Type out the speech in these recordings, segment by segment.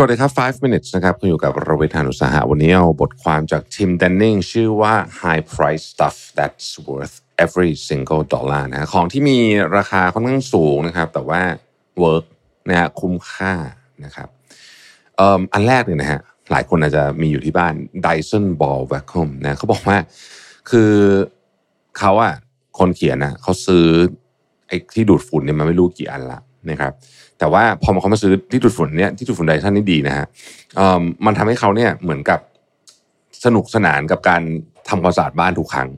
สวัสดีครับ 5 minutes นะครับคุณอยู่กับรวิทานุสาหะวันนี้เอาบทความจาก Tim Denning ชื่อว่า High Price Stuff That's Worth Every Single Dollar นะของที่มีราคาค่อนข้างสูงนะครับ แต่ว่า work นะฮะคุ้มค่านะครับเอ่ออันแรกเนี่ยนะฮะหลายคนอาจจะมีอยู่ที่บ้าน Dyson Ball Vacuum นะเขาบอกว่าคือเขาอะคนเขียนนะเขาซื้อไอ้ที่ดูดฝุ่นเนี่ยมาไม่รู้กี่อันละ นะครับแต่ว่าพอมาเขามาซื้อที่ดูดฝุ่นเนี่ยที่ดูดฝุ่น Dyson นี่ดีนะฮะมันทำให้เขาเนี่ยเหมือนกับสนุกสนานกับการทำความสะอาดบ้านทุกครั้ง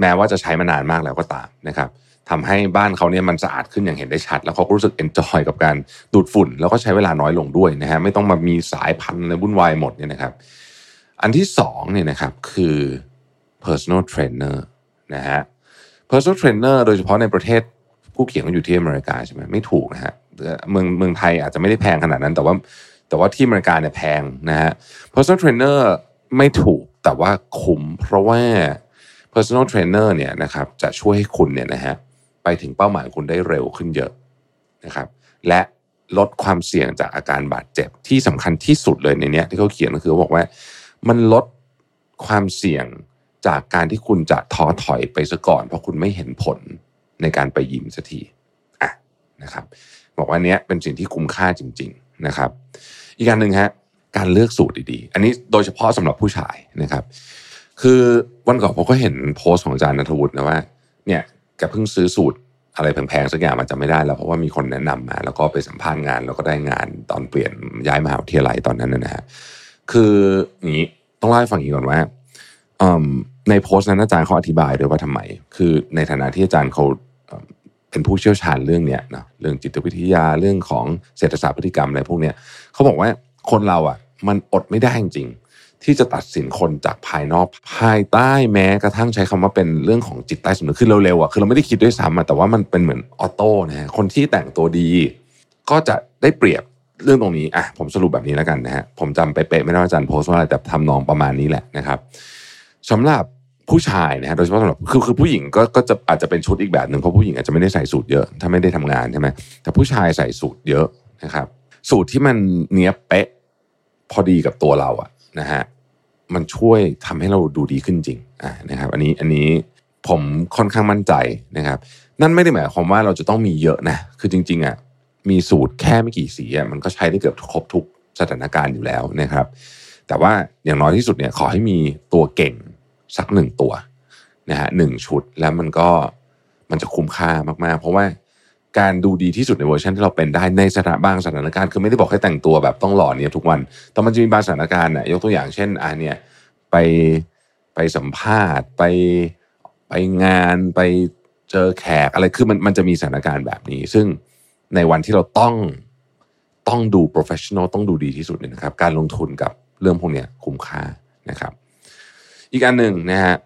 แม้ว่าจะใช้มานานมากแล้วก็ตามนะครับทำให้บ้านเขาเนี่ยมันสะอาดขึ้นอย่างเห็นได้ชัด แล้วเขาก็รู้สึก enjoy กับการดูดฝุ่น แล้วก็ใช้เวลาน้อยลงด้วยนะฮะไม่ต้องมามีสายพันธุ์อะไรวุ่นวายหมดเนี่ยนะครับ อันที่สองเนี่ยนะครับคือ personal trainer นะฮะ personal trainer โดยเฉพาะในประเทศ ผู้เขียนก็อยู่ที่อเมริกาใช่ไหมไม่ถูกนะฮะเมืองเมืองไทยอาจจะไม่ได้แพงขนาดนั้น แต่ว่าแต่ว่าที่อเมริกาเนี่ยแพงนะฮะ personal trainer ไม่ถูกแต่ว่าคุ้มเพราะว่า personal trainer เนี่ยนะครับจะช่วยให้คุณเนี่ยนะฮะไปถึงเป้าหมายคุณได้เร็วขึ้นเยอะนะครับ และลดความเสี่ยงจากอาการบาดเจ็บที่สำคัญที่สุดเลยในเนี้ยที่เขาเขียนก็คือบอกว่า มันลดความเสี่ยงจากการที่คุณจะท้อถอยไปซะก่อน เพราะคุณไม่เห็นผล ในการไปยิมสักทีอะนะครับบอกว่าเนี้ยเป็นสิ่งที่คุ้มค่าจริง ๆนะครับ อีกการหนึ่งฮะการเลือกสูตรดีๆ อันนี้โดยเฉพาะสำหรับผู้ชายนะครับ คือวันก่อนผมก็เห็นโพสต์ของอาจารย์นัทวุฒินะว่า เนี่ยแกเพิ่งซื้อสูตรอะไรแพงๆสักอย่างมันจะไม่ได้แล้วเพราะว่ามีคนแนะนำมา แล้วก็ไปสัมภาษณ์งานแล้วก็ได้งานตอนเปลี่ยนย้ายมหาวิทยาลัยตอนนั้นนะฮะคืออย่างนี้ต้องเล่าให้ฟังอีกก่อนว่าอืมในโพสต์นั้นอาจารย์เขาอธิบายด้วยว่าทำไม คือในฐานะที่อาจารย์เขา เป็นผู้เชี่ยวชาญเรื่องเนี้ยนะเรื่องจิตวิทยาเรื่องของเศรษฐศาสตร์พฤติกรรมอะไรพวกเนี้ยเขาบอกว่าคนเราอะ มันอดไม่ได้จริงๆที่จะตัดสินคนจากภายนอกภายใต้แม้กระทั่งใช้คำว่าเป็นเรื่องของจิตใต้สำนึกคือเร็วๆอะคือเราไม่ได้คิดด้วยซ้ำอะแต่ว่ามันเป็นเหมือนออโต้นะฮะคนที่แต่งตัวดี ก็จะได้เปรียบเรื่องตรงนี้อะผมสรุปแบบนี้แล้วกันนะฮะผมจำไปเป๊ะไม่ได้ว่าอาจารย์โพสต์ว่าอะไรแต่ทำนองประมาณนี้แหละนะครับสำหรับ ผู้ชายนะฮะโดยเฉพาะสำหรับคือคือผู้หญิงก็ก็จะอาจจะเป็นชุดอีกแบบหนึ่งเพราะผู้หญิงอาจจะไม่ได้ใส่สูทเยอะถ้าไม่ได้ทำงานใช่ไหมแต่ผู้ชายใส่สูทเยอะนะครับสูตรที่มันเนี้ยเป๊ะพอดีกับตัวเราอะนะฮะมันช่วยทำให้เราดูดีขึ้นจริงอ่านะครับ อันนี้อันนี้ผมค่อนข้างมั่นใจนะครับ นั่นไม่ได้หมายความว่าเราจะต้องมีเยอะนะคือจริง ๆอะมีสูตรแค่ไม่กี่สีอะมันก็ใช้ได้เกือบครบทุกสถานการณ์อยู่แล้วนะครับ แต่ว่าอย่างน้อยที่สุดเนี่ยขอให้มีตัวเก่ง สักหนึ่งตัวนะฮะหนึ่งชุดแล้วมันก็มันจะคุ้มค่ามากๆ เพราะว่าการดูดีที่สุดในเวอร์ชันที่เราเป็นได้ในสถานบางสถานการณ์คือไม่ได้บอกให้แต่งตัวแบบต้องหล่อเนี่ยทุกวัน แต่มันจะมีบางสถานการณ์น่ะยกตัวอย่างเช่นอ่าเนี่ยไปไปสัมภาษณ์ไปไปงานไปเจอแขกอะไรคือมันมันจะมีสถานการณ์แบบนี้ ซึ่งในวันที่เราต้องต้องดู professional ต้องดูดีที่สุดเนี่ยนะครับ การลงทุนกับเรื่องพวกเนี้ยคุ้มค่านะครับ อีกอันหนึ่งนะฮะ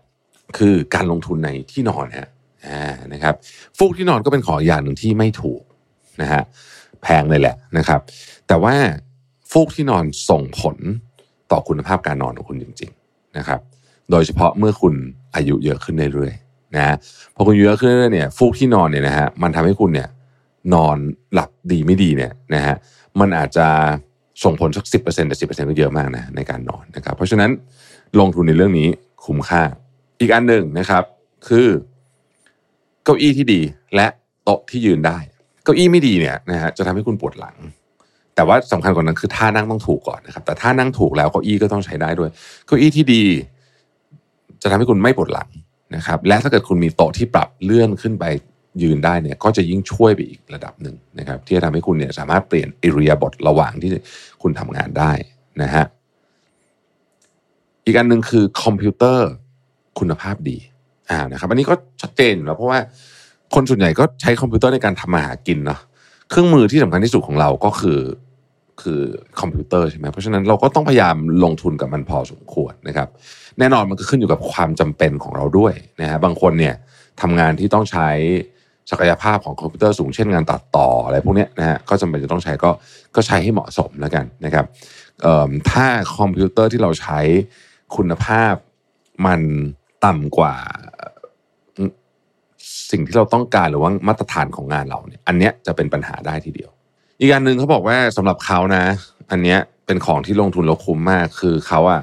คือการลงทุนในที่นอนฮะนะครับฟูกที่นอนก็เป็นของอย่างหนึ่งที่ไม่ถูกนะฮะแพงเลยแหละนะครับ แต่ว่าฟูกที่นอนส่งผลต่อคุณภาพการนอนของคุณจริง ๆนะครับ โดยเฉพาะเมื่อคุณอายุเยอะขึ้นเรื่อยๆนะฮะพอคุณเยอะขึ้นเรื่อยๆเนี่ยฟูกที่นอนเนี่ยนะฮะมันทำให้คุณเนี่ยนอนหลับดีไม่ดีเนี่ยนะฮะมันอาจจะส่งผลสักสิบเปอร์เซ็นต์แต่สิบเปอร์เซ็นต์ก็เยอะมากนะในการนอนนะครับ เพราะฉะนั้น ลงทุนในเรื่องนี้คุ้มค่า อีกอันหนึ่งนะครับ คือเก้าอี้ที่ดีและโต๊ะที่ยืนได้ เก้าอี้ไม่ดีเนี่ยนะฮะจะทำให้คุณปวดหลัง แต่ว่าสำคัญกว่านั้นคือท่านั่งต้องถูกก่อนนะครับ แต่ท่านั่งถูกแล้วเก้าอี้ก็ต้องใช้ได้ด้วย เก้าอี้ที่ดี จะทำให้คุณไม่ปวดหลังนะครับ และถ้าเกิดคุณมีโต๊ะที่ปรับเลื่อนขึ้นไปยืนได้เนี่ยก็จะยิ่งช่วยไปอีกระดับหนึ่งนะครับ ที่จะทำให้คุณเนี่ยสามารถเปลี่ยนอิริยาบถระหว่างที่คุณทำงานได้นะฮะ อีกอันหนึ่งคือคอมพิวเตอร์คุณภาพดีอ่านะครับ อันนี้ก็ชัดเจนแล้วเพราะว่าคนส่วนใหญ่ก็ใช้คอมพิวเตอร์ในการทำมาหากินเนาะเครื่องมือที่สำคัญที่สุดของเราก็คือคือคอมพิวเตอร์ใช่ไหมเพราะฉะนั้นเราก็ต้องพยายามลงทุนกับมันพอสมควรนะครับ แน่นอนมันก็ขึ้นอยู่กับความจำเป็นของเราด้วยนะฮะบางคนเนี่ยทำงานที่ต้องใช้ศักยภาพของคอมพิวเตอร์สูงเช่นงานตัดต่ออะไรพวกเนี้ยนะฮะก็จำเป็นจะต้องใช้ก็ก็ใช้ให้เหมาะสมแล้วกันนะครับถ้าคอมพิวเตอร์ที่เราใช้ คุณภาพมันต่ำกว่าสิ่งที่เราต้องการหรือว่ามาตรฐานของงานเราเนี่ย อันเนี้ยจะเป็นปัญหาได้ทีเดียว อีกอันหนึ่งเขาบอกว่าสำหรับเขานะ อันเนี้ยเป็นของที่ลงทุนแล้วคุ้มมาก คือเขาอะ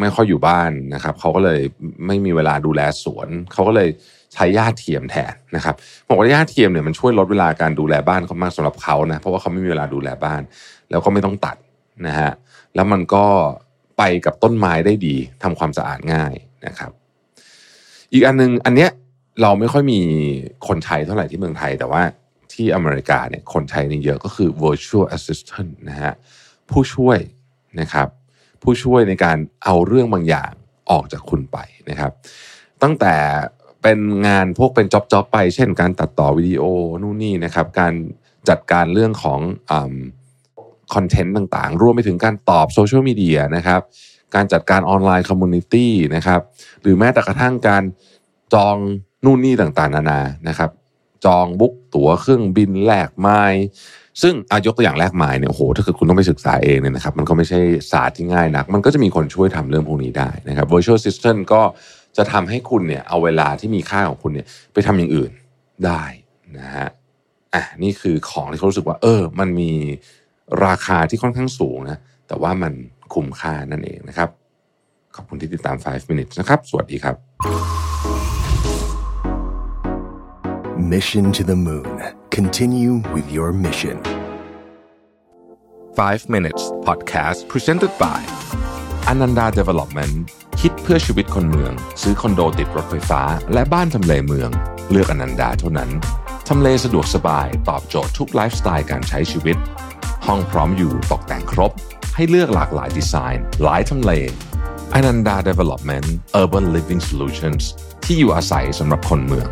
ไม่ค่อยอยู่บ้านนะครับเขาก็เลยไม่มีเวลาดูแลสวนเขาก็เลยใช้หญ้าเทียมแทนนะครับบอกว่าหญ้าเทียมเนี่ยมันช่วยลดเวลาการดูแลบ้านเขามากสำหรับเขานะเพราะว่าเขาไม่มีเวลาดูแลบ้าน แล้วก็ไม่ต้องตัดนะฮะแล้วมันก็ ไปกับต้นไม้ได้ดีทำความสะอาดง่ายนะครับ อีกอันนึงอันเนี้ยเราไม่ค่อยมีคนใช้เท่าไหร่ที่เมืองไทย แต่ว่าที่อเมริกาเนี่ยคนใช้นี่เยอะก็คือ virtual assistant นะฮะผู้ช่วยนะครับ ผู้ช่วยในการเอาเรื่องบางอย่างออกจากคุณไปนะครับ ตั้งแต่เป็นงานพวกเป็น job job ไป เช่นการตัดต่อวิดีโอนู่นนี่นะครับ การจัดการเรื่องของอ content ต่างๆ รวมไปถึงการตอบโซเชียลมีเดียนะครับ การจัดการ online community นะครับ หรือแม้แต่กระทั่งการจองนู่นนี่ต่างๆ นานานะครับ จอง book ตั๋วเครื่องบินแลกไมล์ซึ่งอายกตัวอย่างแลกไมล์เนี่ยโอ้โหถ้าเกิดคุณต้องไปศึกษาเองเนี่ยนะครับ มันก็ไม่ใช่ศาสตร์ที่ง่ายนัก มันก็จะมีคนช่วยทำเรื่องพวกนี้ได้นะครับ virtual assistant ก็จะทำให้คุณเนี่ยเอาเวลาที่มีค่าของคุณเนี่ยไปทำอย่างอื่นได้นะฮะอะนี่คือของที่เขารู้สึกว่า เออ มันมี ราคาที่ค่อนข้างสูงนะแต่ว่ามันคุ้มค่านั่นเองนะครับ ขอบคุณที่ติดตาม 5 minutes นะครับ สวัสดีครับ Mission to the Moon. Continue with your mission. 5 minutes podcast presented by Ananda Development คิดเพื่อชีวิตคนเมือง ซื้อคอนโดติดรถไฟฟ้า และบ้านทำเลเมือง เลือกอนันดาเท่านั้น ทำเลสะดวกสบาย ตอบโจทย์ทุกไลฟ์สไตล์การใช้ชีวิต ห้องพร้อมอยู่ตกแต่งครบ ให้เลือกหลากหลายดีไซน์ หลายทำเลอนันดา Development Urban Living Solutions ที่อยู่อาศัยสำหรับคนเมือง